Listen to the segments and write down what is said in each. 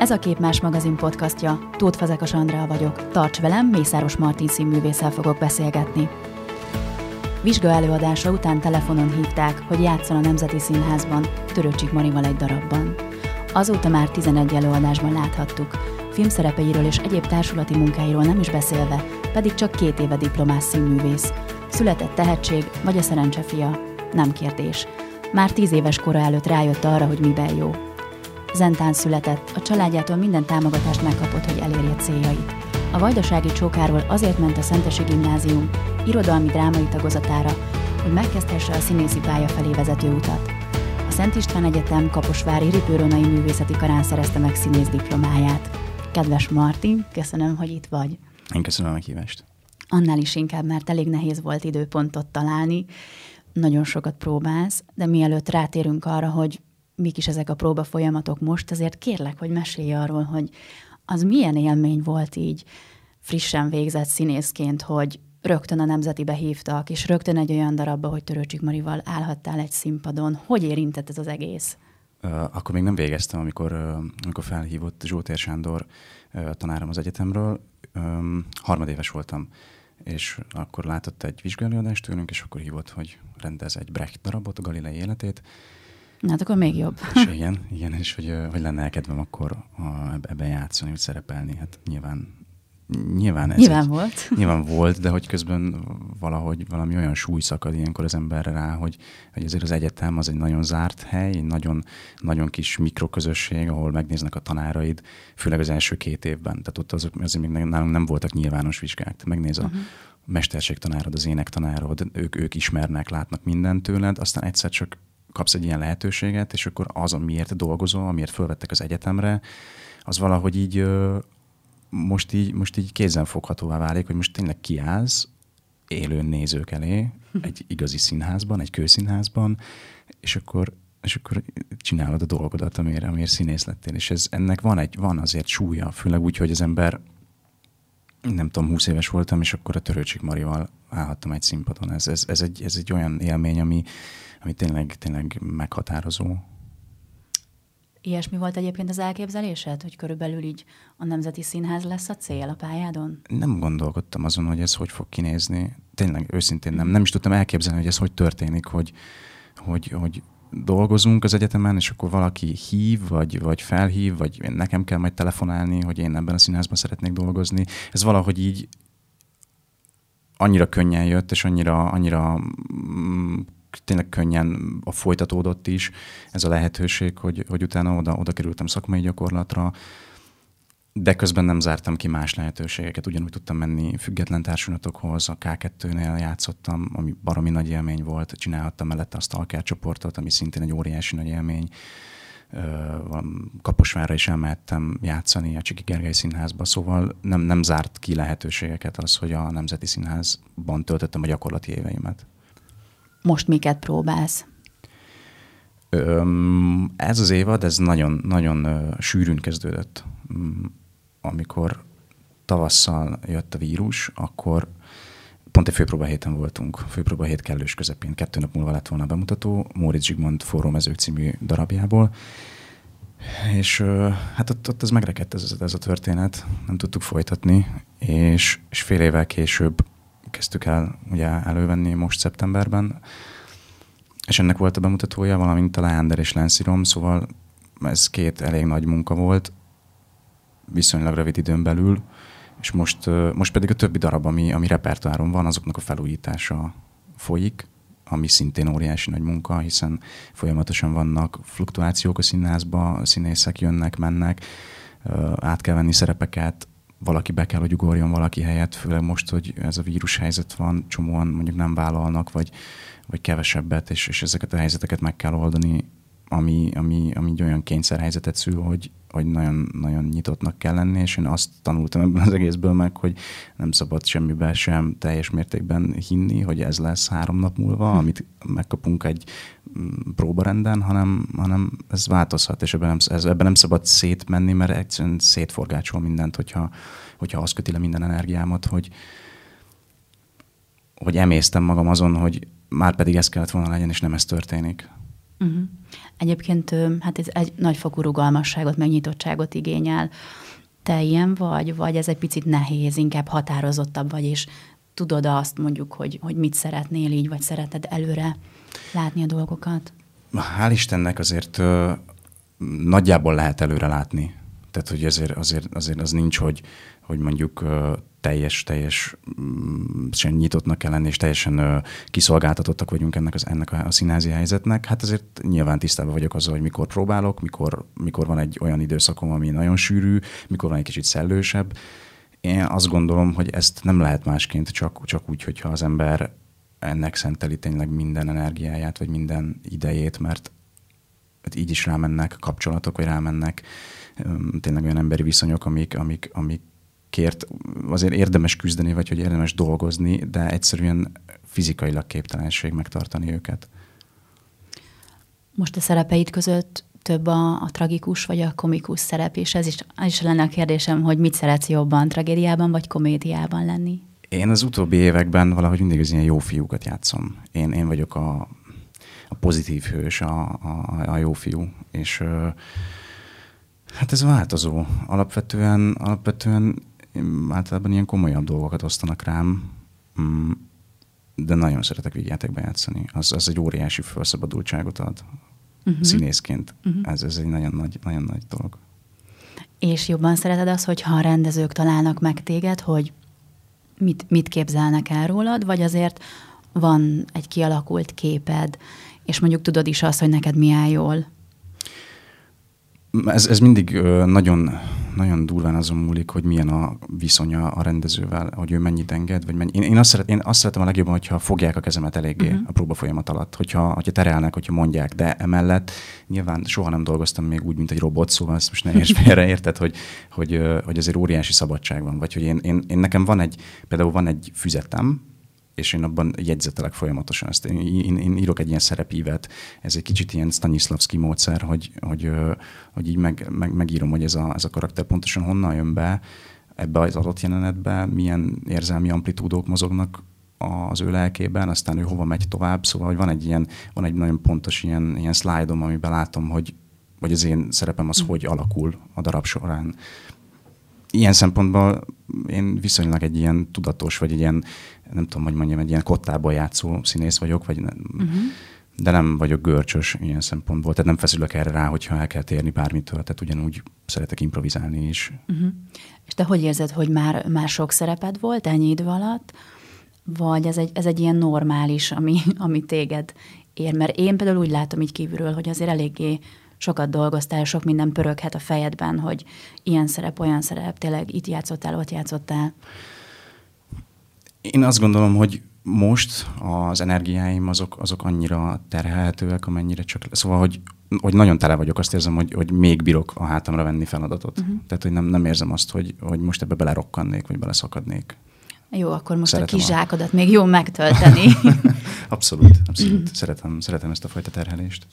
Ez a Képmás magazin podcastja. Tóth Fazekas Andrea vagyok. Tarts velem, Mészáros Martin színművésszel fogok beszélgetni. Vizsga előadása után telefonon hívták, hogy játszon a Nemzeti Színházban, Törőcsik Marival egy darabban. Azóta már 11 előadásban láthattuk. Filmszerepeiről és egyéb társulati munkáiról nem is beszélve, pedig csak két éve diplomás színművész. Született tehetség, vagy a szerencse fia? Nem kérdés. Már tíz éves kora előtt rájött arra, hogy miben jó. Zentán született, a családjától minden támogatást megkapott, hogy elérje céljait. A vajdasági csókáról azért ment a Szentesi Gimnázium, irodalmi drámai tagozatára, hogy megkezdhesse a színészi pálya felé vezető utat. A Szent István Egyetem Kaposvári Ripőronai Művészeti Karán szerezte meg színész diplomáját. Kedves Martin, köszönöm, hogy itt vagy. Én köszönöm a meghívást. Annál is inkább, mert elég nehéz volt időpontot találni. Nagyon sokat próbálsz, de mielőtt rátérünk arra, hogy mik is ezek a próba folyamatok most, azért kérlek, hogy mesélj arról, hogy az milyen élmény volt így frissen végzett színészként, hogy rögtön a Nemzetibe hívtak, és rögtön egy olyan darabba, hogy Törőcsik Marival állhattál egy színpadon. Hogy érintett ez az egész? Akkor még nem végeztem, amikor, amikor felhívott Zsótér Sándor tanárom az egyetemről. Harmadéves voltam, és akkor látott egy vizsgálóadást tőlünk, és akkor hívott, hogy rendez egy Brecht darabot, a Galilei életét, Na, hát akkor még jobb. És igen, igen, és hogy, hogy lenne kedvem akkor ebben játszani, hogy szerepelni. Hát nyilván Nyilván, ez nyilván egy, volt. Nyilván volt, de hogy közben valahogy valami olyan súly szakad ilyenkor az emberre rá, hogy, hogy azért az egyetem az egy nagyon zárt hely, egy nagyon, nagyon kis mikroközösség, ahol megnéznek a tanáraid, főleg az első két évben. Tehát ott azok, azért még nálunk nem voltak nyilvános vizsgák. Megnéz a uh-huh. mesterségtanárod, az énektanárod, ők, ők ismernek, látnak mindent tőled, aztán egyszer csak kapsz egy ilyen lehetőséget, és akkor az, amiért dolgozol, amiért fölvettek az egyetemre, az valahogy így most így, most így kézenfoghatóvá válik, hogy most tényleg kiállsz élő nézők elé, egy igazi színházban, egy kőszínházban, és akkor, és akkor csinálod a dolgodat, amiért, amiért színész lettél. És ez, ennek van, egy, van azért súlya, főleg úgy, hogy az ember nem tudom, 20 éves voltam, és akkor a Törőcsik Marival állhattam egy színpadon. Ez, ez, ez, egy, ez egy olyan élmény, ami, ami tényleg, tényleg meghatározó. Ilyesmi volt egyébként az elképzelésed, hogy körülbelül így a Nemzeti Színház lesz a cél a pályádon? Nem gondolkodtam azon, hogy ez hogy fog kinézni. Tényleg őszintén nem. Nem is tudtam elképzelni, hogy ez hogy történik, hogy, hogy, hogy dolgozunk az egyetemen, és akkor valaki hív, vagy, vagy felhív, vagy nekem kell majd telefonálni, hogy én ebben a színházban szeretnék dolgozni. Ez valahogy így annyira könnyen jött, és annyira, annyira mm, tényleg könnyen a folytatódott is ez a lehetőség, hogy, hogy utána oda, oda kerültem szakmai gyakorlatra, de közben nem zártam ki más lehetőségeket. Ugyanúgy tudtam menni független társulatokhoz, a K2-nél játszottam, ami baromi nagy élmény volt, csinálhattam mellette a Stalker csoportot, ami szintén egy óriási nagy élmény. Kaposvára is elmehettem játszani a Csiki Gergely Színházba, szóval nem, nem zárt ki lehetőségeket az, hogy a Nemzeti Színházban töltöttem a gyakorlati éveimet. Most miket próbálsz? Ez az évad, ez nagyon, nagyon sűrűn kezdődött. Amikor tavasszal jött a vírus, akkor pont egy főpróba héten voltunk, főpróba hét kellős közepén. Kettő nap múlva lett volna a bemutató, Móricz Zsigmond Forró mezők című darabjából. És hát ott, ott ez megrekedt ez, ez a történet, nem tudtuk folytatni, és, és fél évvel később kezdtük el ugye elővenni most szeptemberben, és ennek volt a bemutatója, valamint a Leander és Lensirom, szóval ez két elég nagy munka volt, viszonylag rövid időn belül, és most, most pedig a többi darab, ami, ami repertoáron van, azoknak a felújítása folyik, ami szintén óriási nagy munka, hiszen folyamatosan vannak fluktuációk a színházba, a színészek jönnek, mennek, át kell venni szerepeket, valaki be kell, hogy ugorjon valaki helyett, főleg most, hogy ez a vírus helyzet van, csomóan mondjuk nem vállalnak, vagy, vagy kevesebbet, és, és ezeket a helyzeteket meg kell oldani, ami, ami, ami egy olyan kényszerhelyzetet szül, hogy, hogy nagyon, nagyon nyitottnak kell lenni, és én azt tanultam ebből az egészből meg, hogy nem szabad semmiben sem teljes mértékben hinni, hogy ez lesz három nap múlva, hm. amit megkapunk egy mm, próbarenden, hanem, hanem ez változhat, és ebben nem, ez, ebben nem szabad szétmenni, mert egyszerűen szétforgácsol mindent, hogyha, hogyha az köti le minden energiámat, hogy, hogy emésztem magam azon, hogy már pedig ez kellett volna legyen, és nem ez történik. Uh-huh. Egyébként hát ez egy nagyfokú rugalmasságot, megnyitottságot igényel. Te ilyen vagy, vagy ez egy picit nehéz, inkább határozottabb vagy, és tudod azt mondjuk, hogy, hogy mit szeretnél így, vagy szereted előre látni a dolgokat? Hál' Istennek azért ö, nagyjából lehet előre látni. Tehát, hogy azért, azért, azért az nincs, hogy, hogy mondjuk teljes, teljes sem nyitottnak kell lenni, és teljesen ö, kiszolgáltatottak vagyunk ennek, az, ennek a, a színházi helyzetnek. Hát azért nyilván tisztában vagyok azzal, hogy mikor próbálok, mikor, mikor van egy olyan időszakom, ami nagyon sűrű, mikor van egy kicsit szellősebb. Én azt gondolom, hogy ezt nem lehet másként, csak, csak úgy, hogyha az ember ennek szenteli tényleg minden energiáját, vagy minden idejét, mert hát így is rámennek kapcsolatok, vagy rámennek tényleg olyan emberi viszonyok, amik, amik, amik kért azért érdemes küzdeni, vagy hogy érdemes dolgozni, de egyszerűen fizikailag képtelenség megtartani őket. Most a szerepeid között több a, a tragikus vagy a komikus szerep, és ez is, ez is lenne a kérdésem, hogy mit szeretsz jobban, tragédiában vagy komédiában lenni? Én az utóbbi években valahogy mindig az ilyen jó fiúkat játszom. Én, én vagyok a, a pozitív hős, a, a, a jó fiú, és hát ez változó. Alapvetően, alapvetően általában ilyen komolyabb dolgokat osztanak rám, mm, de nagyon szeretek vigyátekbe játszani. Az, az egy óriási felszabadultságot ad uh-huh. színészként. Uh-huh. Ez, ez egy nagyon nagy, nagyon nagy dolog. És jobban szereted azt, hogyha a rendezők találnak meg téged, hogy mit, mit képzelnek el rólad, vagy azért van egy kialakult képed, és mondjuk tudod is azt, hogy neked mi áll jól? Ez, ez mindig nagyon, nagyon durván azon múlik, hogy milyen a viszonya a rendezővel, hogy ő mennyit enged, vagy mennyi. Én, én, azt, szeret, én azt szeretem a legjobban, hogyha fogják a kezemet eléggé uh-huh. a próba folyamat alatt, hogyha, hogyha terelnek, hogyha mondják, de emellett nyilván soha nem dolgoztam még úgy, mint egy robot, szóval ezt most ne érts félre, érted, hogy, hogy, hogy azért óriási szabadság van, vagy hogy én, én, én nekem van egy, például van egy füzetem, és én abban jegyzetelek folyamatosan. Ezt én, én, én írok egy ilyen szerepívet, ez egy kicsit ilyen Stanislavski módszer, hogy, hogy, hogy így meg, meg, megírom, hogy ez a, ez a karakter pontosan honnan jön be ebbe az adott jelenetbe, milyen érzelmi amplitúdók mozognak az ő lelkében, aztán ő hova megy tovább, szóval hogy van egy ilyen, van egy nagyon pontos ilyen, ilyen szlájdom, amiben látom, hogy vagy az én szerepem az, mm. hogy alakul a darab során ilyen szempontból én viszonylag egy ilyen tudatos, vagy egy ilyen, nem tudom, hogy mondjam, egy ilyen kottából játszó színész vagyok, vagy nem, uh-huh. de nem vagyok görcsös ilyen szempontból, tehát nem feszülök erre rá, hogyha el kell térni bármitől, tehát ugyanúgy szeretek improvizálni is. Uh-huh. És te hogy érzed, hogy már, már sok szereped volt ennyi idő alatt, vagy ez egy, ez egy ilyen normális, ami, ami téged ér? Mert én például úgy látom így kívülről, hogy azért eléggé sokat dolgoztál, sok minden pöröghet a fejedben, hogy ilyen szerep, olyan szerep, tényleg itt játszottál, ott játszottál. Én azt gondolom, hogy most az energiáim azok, azok annyira terhelhetőek, amennyire csak... Szóval, hogy, hogy nagyon tele vagyok, azt érzem, hogy, hogy még bírok a hátamra venni feladatot. Uh-huh. Tehát, hogy nem, nem érzem azt, hogy, hogy most ebbe belerokkannék, vagy beleszakadnék. Jó, akkor most szeretem a kis zsákodat még jó megtölteni. abszolút, abszolút. szeretem, szeretem ezt a fajta terhelést.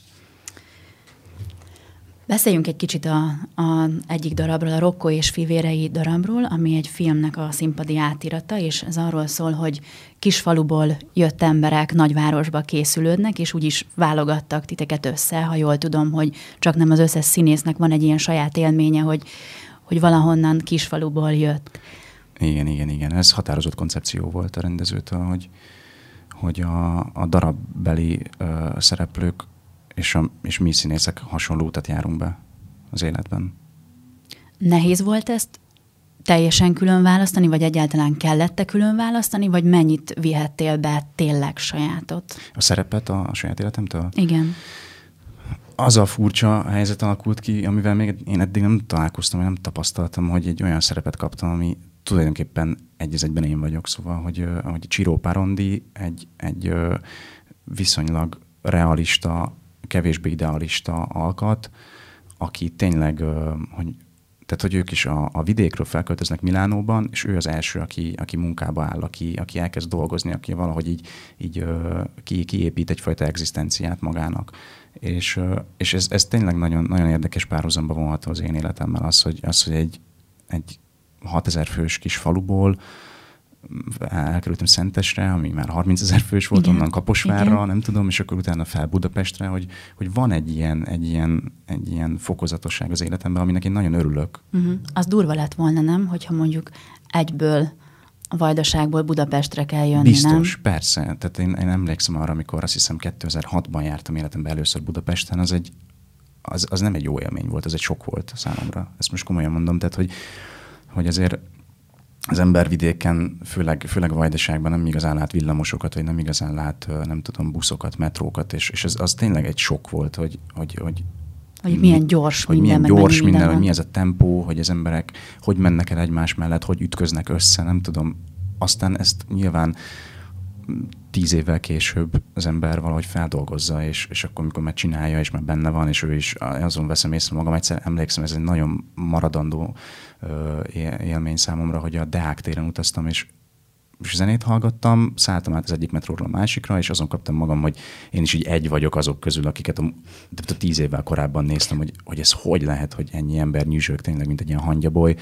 Beszéljünk egy kicsit a, a egyik darabról, a Rokko és fivérei darabról, ami egy filmnek a színpadi átirata, és ez arról szól, hogy kisfaluból jött emberek nagyvárosba készülődnek, és úgy is válogattak titeket össze, ha jól tudom, hogy csak nem az összes színésznek van egy ilyen saját élménye, hogy, hogy valahonnan kisfaluból jött. Igen, igen, igen. Ez határozott koncepció volt a rendezőtől, hogy, hogy a, a darabbeli uh, szereplők és, a, és mi színészek hasonló utat járunk be az életben. Nehéz volt ezt teljesen külön választani, vagy egyáltalán kellett külön választani, vagy mennyit vihettél be tényleg sajátot? A szerepet a, a saját életemtől? Igen. Az a furcsa helyzet alakult ki, amivel még én eddig nem találkoztam, nem tapasztaltam, hogy egy olyan szerepet kaptam, ami tulajdonképpen egy egyben én vagyok. Szóval, hogy, hogy Csiró Parondi egy, egy viszonylag realista kevésbé idealista alkat, aki tényleg, hogy, tehát hogy ők is a, a vidékről felköltöznek Milánóban, és ő az első, aki, aki munkába áll, aki, aki elkezd dolgozni, aki valahogy így, így ki, kiépít egyfajta egzisztenciát magának. És, és ez, ez tényleg nagyon, nagyon érdekes párhuzamba vonható az én életemmel az, hogy, az, hogy egy, egy 6000 fős kis faluból elkerültem Szentesre, ami már 30 ezer fős volt, Igen. onnan Kaposvárra, Igen. nem tudom, és akkor utána fel Budapestre, hogy, hogy van egy ilyen, egy, ilyen, egy ilyen fokozatosság az életemben, aminek én nagyon örülök. Uh-huh. Az durva lett volna, nem? Hogyha mondjuk egyből a Vajdaságból Budapestre kell jönni, Biztos, nem? persze. Tehát én, én emlékszem arra, amikor azt hiszem 2006-ban jártam életemben először Budapesten, az egy az, az nem egy jó élmény volt, az egy sok volt számomra. Ezt most komolyan mondom, tehát hogy, hogy azért az ember vidéken, főleg, főleg Vajdaságban nem igazán lát villamosokat, vagy nem igazán lát, nem tudom, buszokat, metrókat, és, és ez, az tényleg egy sok volt, hogy, hogy, hogy hogy milyen gyors hogy minden, milyen gyors minden, minden hogy mi ez a tempó, hogy az emberek hogy mennek el egymás mellett, hogy ütköznek össze, nem tudom. Aztán ezt nyilván tíz évvel később az ember valahogy feldolgozza, és, és akkor, amikor már csinálja, és már benne van, és ő is azon veszem észre magam, egyszer emlékszem, ez egy nagyon maradandó élmény számomra, hogy a Deák téren utaztam, és és zenét hallgattam, szálltam át az egyik metróról a másikra, és azon kaptam magam, hogy én is így egy vagyok azok közül, akiket a, a tíz évvel korábban néztem, hogy, hogy ez hogy lehet, hogy ennyi ember nyüzsög tényleg, mint egy ilyen hangyaboly,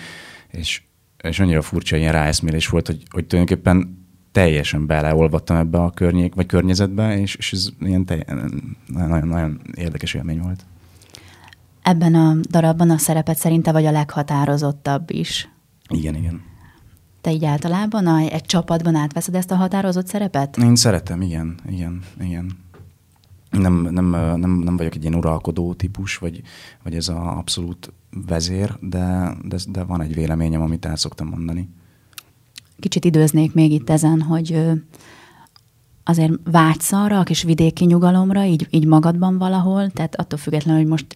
és, és annyira furcsa ilyen ráeszmélés volt, hogy, hogy tulajdonképpen teljesen beleolvattam ebbe a környék, vagy környezetbe, és, és ez ilyen nagyon, nagyon érdekes élmény volt. Ebben a darabban a szerepet szerinte vagy a leghatározottabb is. Igen, igen. Te így általában a, egy csapatban átveszed ezt a határozott szerepet? Én szeretem, igen, igen, igen. Nem, nem, nem, nem vagyok egy ilyen uralkodó típus, vagy, vagy ez az abszolút vezér, de, de, de van egy véleményem, amit el szoktam mondani kicsit időznék még itt ezen, hogy azért vágysz arra a kis vidéki nyugalomra, így, így magadban valahol, tehát attól függetlenül, hogy most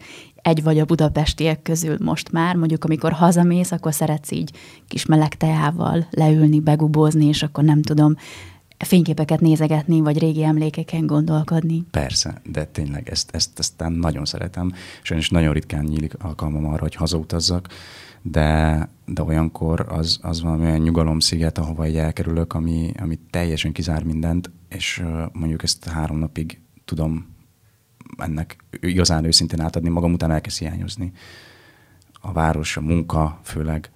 egy vagy a budapestiek közül most már, mondjuk amikor hazamész, akkor szeretsz így kis meleg teával leülni, begubózni, és akkor nem tudom, fényképeket nézegetni, vagy régi emlékeken gondolkodni. Persze, de tényleg ezt, ezt, ezt nagyon szeretem. Sajnos nagyon ritkán nyílik alkalmam arra, hogy hazautazzak de, de olyankor az, az valami olyan nyugalomsziget, ahova egy elkerülök, ami, ami teljesen kizár mindent, és mondjuk ezt három napig tudom ennek igazán őszintén átadni, magam után elkezd hiányozni. A város, a munka főleg.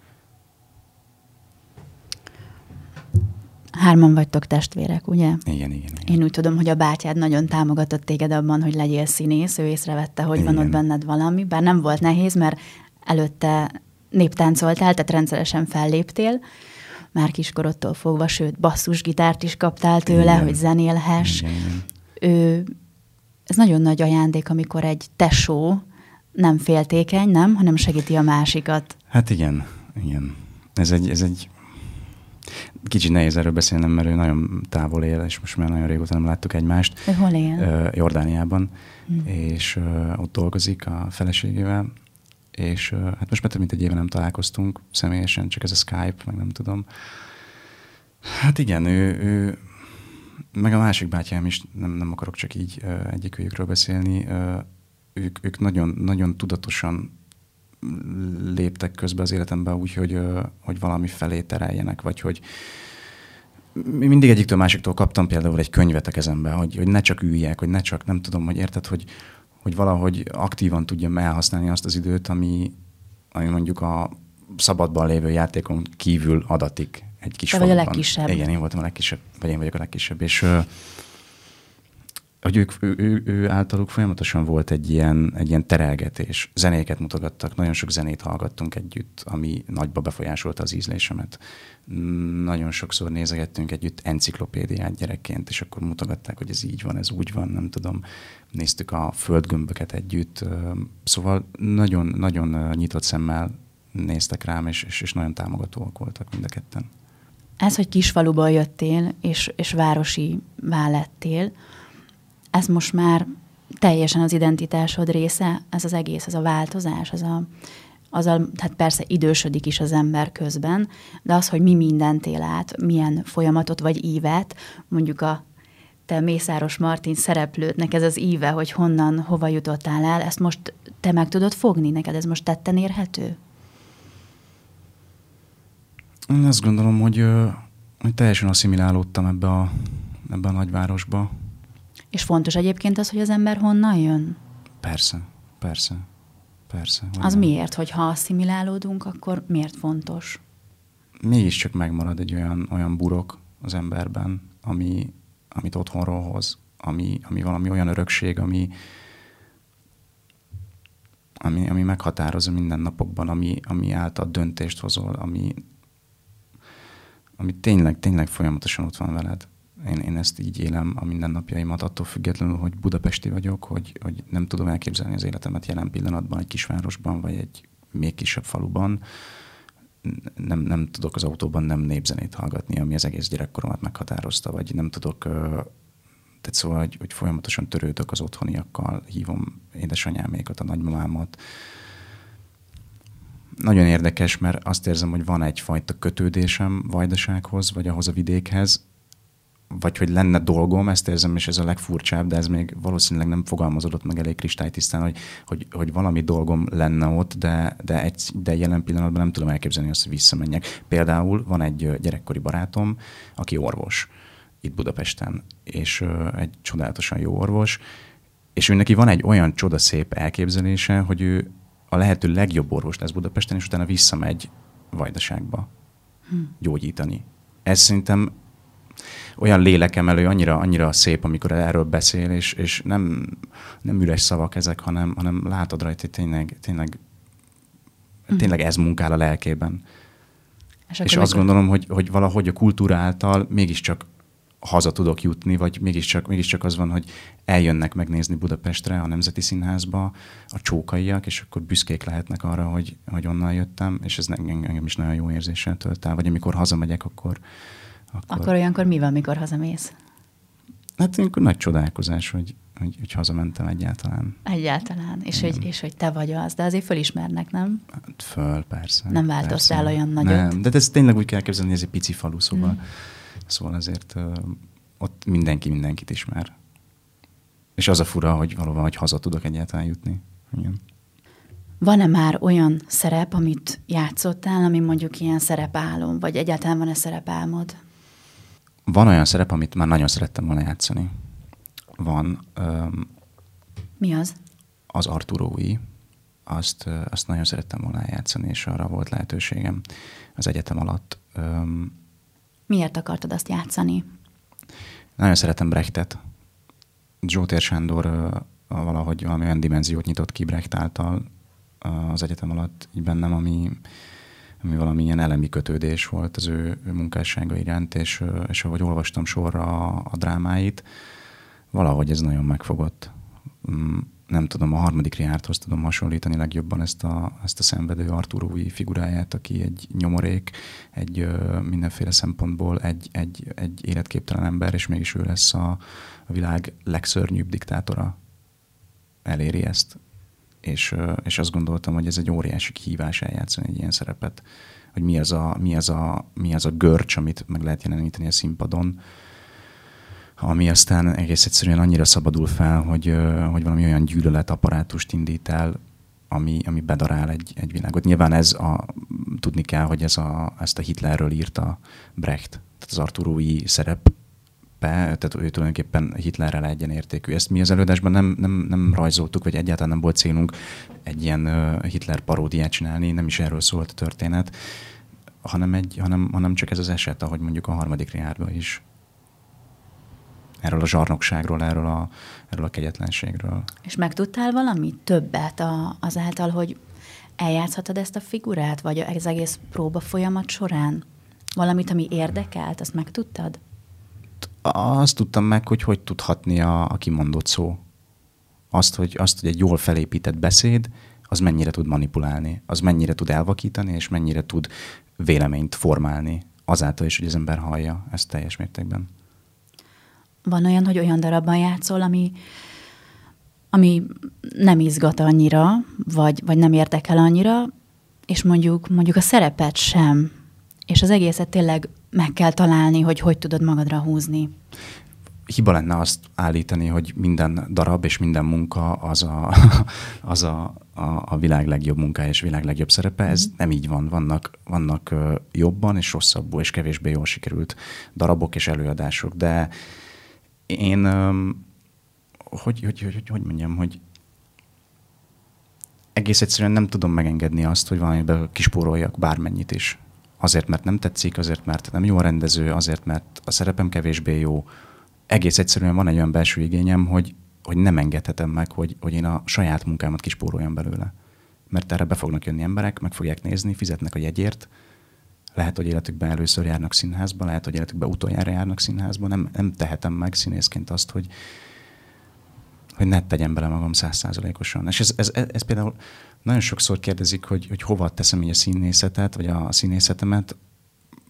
Hárman vagytok testvérek, ugye? Igen, igen, igen. Én úgy tudom, hogy a bátyád nagyon támogatott téged abban, hogy legyél színész, ő észrevette, hogy igen. van ott benned valami, bár nem volt nehéz, mert előtte néptáncoltál, tehát rendszeresen felléptél, már kiskorodtól fogva, sőt, basszusgitárt is kaptál tőle, Igen. hogy zenélhess. Igen. Ő, ez nagyon nagy ajándék, amikor egy tesó nem féltékeny, nem, hanem segíti a másikat. Hát igen, igen. Ez egy, ez egy kicsit nehéz erről beszélnem, mert ő nagyon távol él, és most már nagyon régóta nem láttuk egymást. Ő hol él? Jordániában, hmm. és ott dolgozik a feleségével, és hát most már több mint egy éve nem találkoztunk személyesen, csak ez a Skype, meg nem tudom. Hát igen, ő, ő meg a másik bátyám is, nem, nem akarok csak így egyikőjükről beszélni, ők, ők nagyon, nagyon tudatosan léptek közbe az életembe úgy, hogy, hogy valami felé tereljenek, vagy hogy mindig egyiktől másiktól kaptam például egy könyvet a kezembe, hogy, hogy ne csak üljek, hogy ne csak, nem tudom, hogy érted, hogy, hogy valahogy aktívan tudjam elhasználni azt az időt, ami, ami mondjuk a szabadban lévő játékon kívül adatik egy kis Te vagy a legkisebb. Igen, én voltam a legkisebb, vagy én vagyok a legkisebb, és hogy ők, ő, ő, ő általuk folyamatosan volt egy ilyen, egy ilyen terelgetés. Zenéket mutogattak, nagyon sok zenét hallgattunk együtt, ami nagyba befolyásolta az ízlésemet. Nagyon sokszor nézegettünk együtt enciklopédiát gyerekként, és akkor mutogatták, hogy ez így van, ez úgy van, nem tudom. Néztük a földgömböket együtt. Szóval nagyon, nagyon nyitott szemmel néztek rám, és, és, és nagyon támogatóak voltak mind a ketten. Ez, hogy kisfaluból jöttél, és, és városi lettél, ez most már teljesen az identitásod része, ez az egész, ez a változás, ez a, az a, hát persze idősödik is az ember közben, de az, hogy mi mindent él át, milyen folyamatot vagy ívet, mondjuk a te Mészáros Martin szereplődnek ez az íve, hogy honnan, hova jutottál el, ezt most te meg tudod fogni neked, ez most tetten érhető? Én azt gondolom, hogy, hogy teljesen asszimilálódtam ebbe a, ebbe a nagyvárosba. És fontos egyébként az, hogy az ember honnan jön? Persze, persze, persze. Az miért, hogy ha asszimilálódunk, akkor miért fontos? mégiscsak megmarad egy olyan, olyan burok az emberben, ami, amit otthonról hoz, ami, ami valami olyan örökség, ami, ami, ami meghatározza minden napokban, ami, ami által döntést hozol, ami, ami tényleg, tényleg folyamatosan ott van veled. Én, én ezt így élem a mindennapjaimat, attól függetlenül, hogy budapesti vagyok, hogy, hogy nem tudom elképzelni az életemet jelen pillanatban egy kisvárosban, vagy egy még kisebb faluban. Nem, nem tudok az autóban nem népzenét hallgatni, ami az egész gyerekkoromat meghatározta, vagy nem tudok tehát szóval, hogy, hogy folyamatosan törődök az otthoniakkal, hívom édesanyámékat, a nagymamámat. Nagyon érdekes, mert azt érzem, hogy van egyfajta kötődésem Vajdasághoz, vagy ahhoz a vidékhez, vagy hogy lenne dolgom, ezt érzem, és ez a legfurcsább, de ez még valószínűleg nem fogalmazódott meg elég kristálytisztán, hogy, hogy, hogy valami dolgom lenne ott, de, de, egy, de jelen pillanatban nem tudom elképzelni azt, hogy visszamenjek. Például van egy gyerekkori barátom, aki orvos itt Budapesten, és egy csodálatosan jó orvos, és ő neki van egy olyan csodaszép elképzelése, hogy ő a lehető legjobb orvos lesz Budapesten, és utána visszamegy Vajdaságba hm. gyógyítani. Ez szerintem olyan lélekemelő, annyira, annyira szép, amikor erről beszél, és, és nem, nem üres szavak ezek, hanem, hanem látod rajta, hogy tényleg, tényleg, hm. tényleg ez munkál a lelkében. És, és azt gondolom, hogy, hogy valahogy a kultúra által mégiscsak haza tudok jutni, vagy mégiscsak, mégiscsak az van, hogy eljönnek megnézni Budapestre, a Nemzeti Színházba a csókaiak, és akkor büszkék lehetnek arra, hogy, hogy onnan jöttem, és ez engem is nagyon jó érzéssel tölt el. Vagy amikor hazamegyek, akkor, akkor... Akkor olyankor mi van, mikor hazamész? Hát ilyenkor nagy csodálkozás, hogy, hogy, hogy hazamentem egyáltalán. Egyáltalán, és hogy, és hogy te vagy az, de azért fölismernek, nem? Hát föl, persze. Nem változtál persze. olyan nagyot. Nem, de ez tényleg úgy kell képzelni, hogy ez egy pici falu, szóval, hmm. szóval azért ott mindenki mindenkit ismer. És az a fura, hogy valóban, hogy haza tudok egyáltalán jutni. Igen. Van-e már olyan szerep, amit játszottál, ami mondjuk ilyen szerepálom, vagy egyáltalán van-e szerepálmod? Van olyan szerep, amit már nagyon szerettem volna játszani. Van. Um, Mi az? Az Arturói. Azt, azt nagyon szerettem volna játszani, és arra volt lehetőségem az egyetem alatt. Um, Miért akartad azt játszani? Nagyon szeretem Brechtet. Zsótér Sándor uh, valahogy valami olyan dimenziót nyitott ki Brecht által uh, az egyetem alatt így bennem, ami, ami valamilyen elemi kötődés volt az ő, ő munkássága iránt, és, és ahogy olvastam sorra a, a drámáit, valahogy ez nagyon megfogott. Mm, nem tudom, a harmadik Riárthoz tudom hasonlítani legjobban ezt a, ezt a szenvedő Arturói figuráját, aki egy nyomorék, egy mindenféle szempontból egy, egy, egy életképtelen ember, és mégis ő lesz a, a világ legszörnyűbb diktátora. Eléri ezt és, és azt gondoltam, hogy ez egy óriási kihívás eljátszani egy ilyen szerepet, hogy mi az a, mi az a, mi az a görcs, amit meg lehet jeleníteni a színpadon, ami aztán egész egyszerűen annyira szabadul fel, hogy, hogy valami olyan gyűlöletapparátust indít el, ami, ami bedarál egy, egy világot. Nyilván ez a, tudni kell, hogy ez a, ezt a Hitlerről írta Brecht, tehát az Arturói szerep szerepe, tehát ő tulajdonképpen Hitlerrel egyenértékű. Ezt mi az előadásban nem, nem, nem rajzoltuk, vagy egyáltalán nem volt célunk egy ilyen Hitler paródiát csinálni, nem is erről szólt a történet, hanem, egy, hanem, hanem csak ez az eset, ahogy mondjuk a harmadik riárban is. Erről a zsarnokságról, erről a, erről a kegyetlenségről. És megtudtál valami többet a, azáltal, hogy eljátszhatod ezt a figurát, vagy az egész próba folyamat során? Valamit, ami érdekelt, azt megtudtad? Azt tudtam meg, hogy hogy tudhatni a, a kimondott szó. Azt hogy, azt, hogy egy jól felépített beszéd, az mennyire tud manipulálni, az mennyire tud elvakítani, és mennyire tud véleményt formálni, azáltal is, hogy az ember hallja ezt teljes mértékben. Van olyan, hogy olyan darabban játszol, ami, ami nem izgat annyira, vagy, vagy nem érdekel annyira, és mondjuk, mondjuk a szerepet sem, és az egészet tényleg meg kell találni, hogy hogy tudod magadra húzni. Hiba lenne azt állítani, hogy minden darab és minden munka az a, az a, a, a világ legjobb munkája és világ legjobb szerepe. Ez mm. nem így van. Vannak, vannak jobban és rosszabbul és kevésbé jól sikerült darabok és előadások, de én hogy, hogy, hogy, hogy, hogy mondjam, hogy egész egyszerűen nem tudom megengedni azt, hogy valamiből kispóroljak bármennyit is azért, mert nem tetszik, azért, mert nem jó a rendező, azért, mert a szerepem kevésbé jó. Egész egyszerűen van egy olyan belső igényem, hogy, hogy nem engedhetem meg, hogy, hogy én a saját munkámat kispóroljam belőle. Mert erre be fognak jönni emberek, meg fogják nézni, fizetnek a jegyért, lehet, hogy életükben először járnak színházba, lehet, hogy életükben utoljára járnak színházba, nem, nem tehetem meg színészként azt, hogy, hogy ne tegyem bele magam százszázalékosan. És ez, ez, ez, ez például nagyon sokszor kérdezik, hogy, hogy hova teszem így a színészetet, vagy a színészetemet,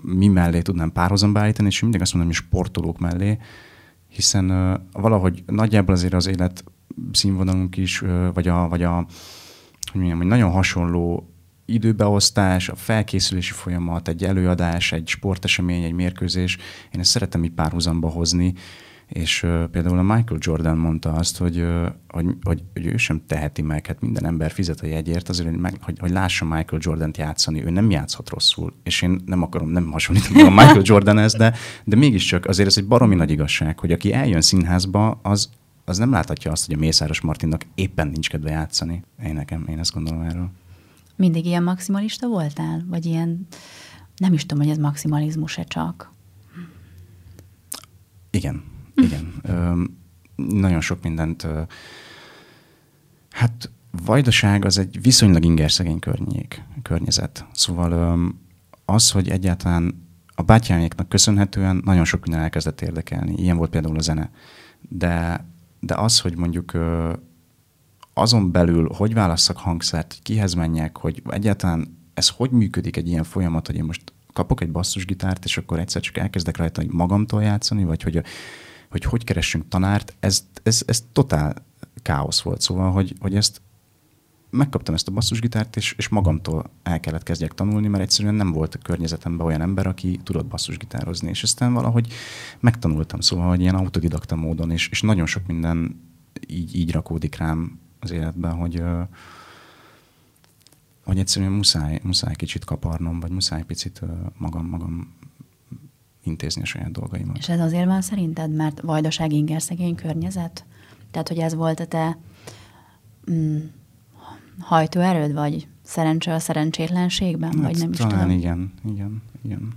mi mellé tudnám párhozamba állítani, és mindig azt mondom, hogy sportolók mellé, hiszen uh, valahogy nagyjából azért az élet színvonalunk is, uh, vagy a, vagy a hogy mondjam, hogy nagyon hasonló időbeosztás, a felkészülési folyamat, egy előadás, egy sportesemény, egy mérkőzés, én ezt szeretem így párhuzamba hozni, és uh, például a Michael Jordan mondta azt, hogy, uh, hogy, hogy, hogy ő sem teheti meg, hát minden ember fizet a jegyért azért, hogy, meg, hogy, hogy lássa Michael Jordan-t játszani, ő nem játszhat rosszul, és én nem akarom, nem hasonlítom a Michael jordan ez, de, de mégiscsak azért ez egy baromi nagy igazság, hogy aki eljön színházba, az, az nem láthatja azt, hogy a Mészáros Martinnak éppen nincs kedve játszani. Én nekem, én ezt gondolom erről. Mindig ilyen maximalista voltál? Vagy ilyen, nem is tudom, hogy ez maximalizmus-e csak? Igen, igen. Ö, nagyon sok mindent. Ö, hát Vajdaság az egy viszonylag ingerszegény környék, környezet. Szóval ö, az, hogy egyáltalán a bátyáméknak köszönhetően nagyon sok minden elkezdett érdekelni. Ilyen volt például a zene. De, de az, hogy mondjuk ö, azon belül hogy válasszak hangszert, kihez menjek, hogy egyáltalán ez hogy működik egy ilyen folyamat, hogy én most kapok egy basszusgitárt, és akkor egyszer csak elkezdek rajta magamtól játszani, vagy hogy, hogy hogy keressünk tanárt, ez, ez, ez totál káosz volt. Szóval, hogy, hogy ezt megkaptam ezt a basszusgitárt, és, és magamtól el kellett kezdjek tanulni, mert egyszerűen nem volt a környezetemben olyan ember, aki tudott basszusgitározni, és aztán valahogy megtanultam, szóval, hogy ilyen autodidakta módon, és, és nagyon sok minden így, így rakódik rám az életben, hogy, hogy egyszerűen muszáj, muszáj kicsit kaparnom, vagy muszáj picit magam, magam intézni a saját dolgaimat. És ez azért van szerinted, mert vajdaság inger szegény környezet? Tehát, hogy ez volt a te mm, hajtóerőd, vagy szerencse a szerencsétlenségben, hát, vagy nem is tudom? igen, igen, igen.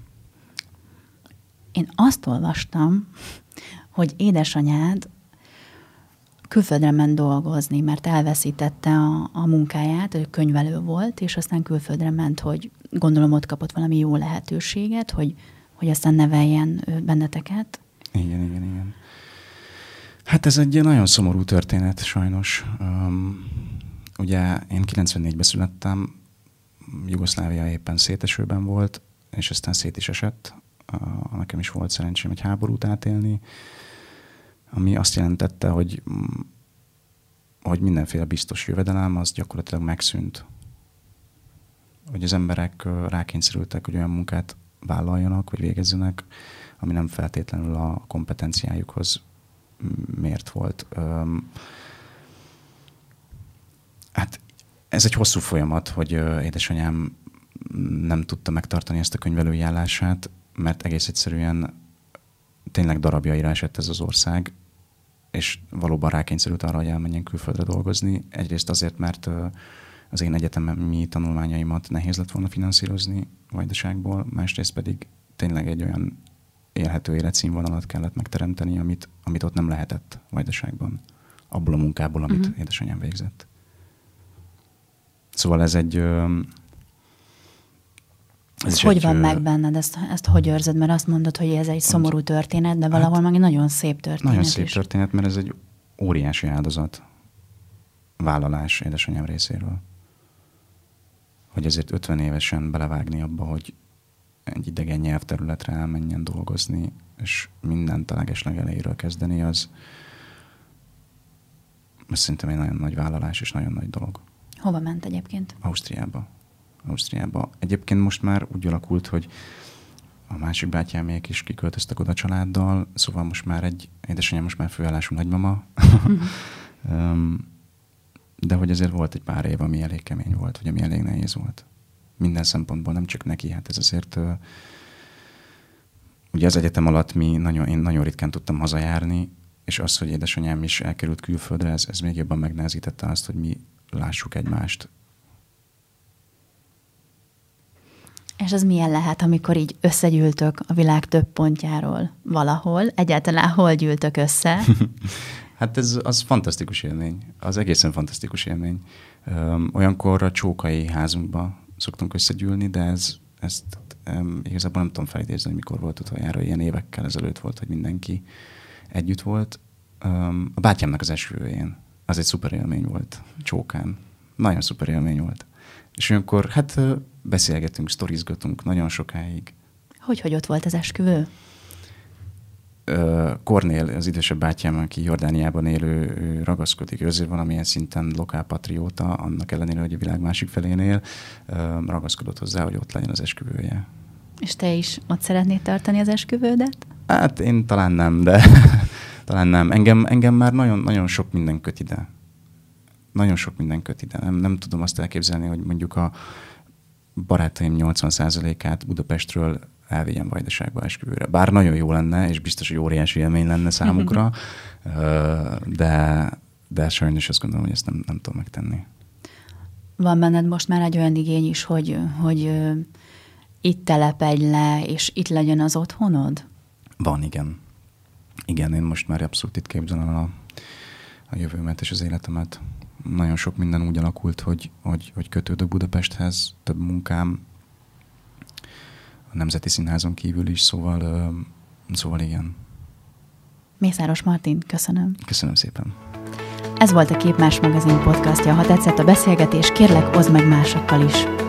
Én azt olvastam, hogy édesanyád külföldre ment dolgozni, mert elveszítette a, a munkáját, ő könyvelő volt, és aztán külföldre ment, hogy gondolom ott kapott valami jó lehetőséget, hogy, hogy aztán neveljen benneteket. Igen, igen, igen. Hát ez egy nagyon szomorú történet, sajnos. Um, ugye én 94-ben születtem, Jugoszlávia éppen szétesőben volt, és aztán szét is esett. Uh, nekem is volt szerencsém egy háborút átélni ami azt jelentette, hogy, hogy mindenféle biztos jövedelem az gyakorlatilag megszűnt. Hogy az emberek rákényszerültek, hogy olyan munkát vállaljanak, vagy végezzenek, ami nem feltétlenül a kompetenciájukhoz miért volt. Hát ez egy hosszú folyamat, hogy édesanyám nem tudta megtartani ezt a könyvelői állását, mert egész egyszerűen tényleg darabjaira esett ez az ország, és valóban rákényszerült arra, hogy elmenjen külföldre dolgozni. Egyrészt azért, mert az én egyetemi tanulmányaimat nehéz lett volna finanszírozni Vajdaságból, másrészt pedig tényleg egy olyan élhető életszínvonalat kellett megteremteni, amit, amit ott nem lehetett Vajdaságban, abból a munkából, amit uh-huh. édesanyám végzett. Szóval ez egy ez, ez hogy egy, van meg benned? Ezt, ezt hogy érzed? Mert azt mondod, hogy ez egy szomorú történet, de valahol hát, meg egy nagyon szép történet Nagyon szép is. történet, mert ez egy óriási áldozat. Vállalás édesanyám részéről. Hogy ezért 50 évesen belevágni abba, hogy egy idegen nyelvterületre elmenjen dolgozni, és mindent a legeslegelejéről kezdeni, az, az szerintem egy nagyon nagy vállalás és nagyon nagy dolog. Hova ment egyébként? Ausztriába. Ausztriába. Egyébként most már úgy alakult, hogy a másik bátyámék is kiköltöztek oda a családdal, szóval most már egy, édesanyám most már főállású nagymama. De hogy azért volt egy pár év, ami elég kemény volt, vagy ami elég nehéz volt. Minden szempontból, nem csak neki, hát ez azért ugye az egyetem alatt mi nagyon, én nagyon ritkán tudtam hazajárni, és az, hogy édesanyám is elkerült külföldre, ez, ez még jobban megnehezítette azt, hogy mi lássuk egymást És az milyen lehet, amikor így összegyűltök a világ több pontjáról valahol? Egyáltalán hol gyűltök össze? hát ez az fantasztikus élmény. Az egészen fantasztikus élmény. Olyankor a csókai házunkba szoktunk összegyűlni, de ez, ezt um, igazából nem tudom felidézni, hogy mikor volt utoljára, ilyen évekkel ezelőtt volt, hogy mindenki együtt volt. Um, a bátyámnak az esküvőjén. Az egy szuper élmény volt, csókán. Nagyon szuper élmény volt. És olyankor, hát beszélgetünk, sztorizgatunk nagyon sokáig. Hogy, hogy ott volt az esküvő? Kornél, az idősebb bátyám, aki Jordániában élő, ő ragaszkodik, ő azért valamilyen szinten lokálpatrióta, annak ellenére, hogy a világ másik felén él, ragaszkodott hozzá, hogy ott legyen az esküvője. És te is ott szeretnéd tartani az esküvődet? Hát én talán nem, de talán nem. Engem, engem már nagyon, nagyon sok minden köt ide. Nagyon sok minden köt ide. Nem, nem tudom azt elképzelni, hogy mondjuk a barátaim 80%-át Budapestről elvigyen Vajdaságba esküvőre. Bár nagyon jó lenne, és biztos, hogy óriási élmény lenne számukra, de, de sajnos azt gondolom, hogy ezt nem, nem tudom megtenni. Van benned most már egy olyan igény is, hogy, hogy itt telepedj le, és itt legyen az otthonod? Van, igen. Igen, én most már abszolút itt képzelem a, a jövőmet és az életemet. Nagyon sok minden úgy alakult, hogy, hogy, hogy kötődök Budapesthez, több munkám, Nemzeti Színházon kívül is, szóval, szóval igen. Mészáros Martin, köszönöm. Köszönöm szépen. Ez volt a Képmás magazin podcastja. Ha tetszett a beszélgetés, kérlek, oszd meg másokkal is.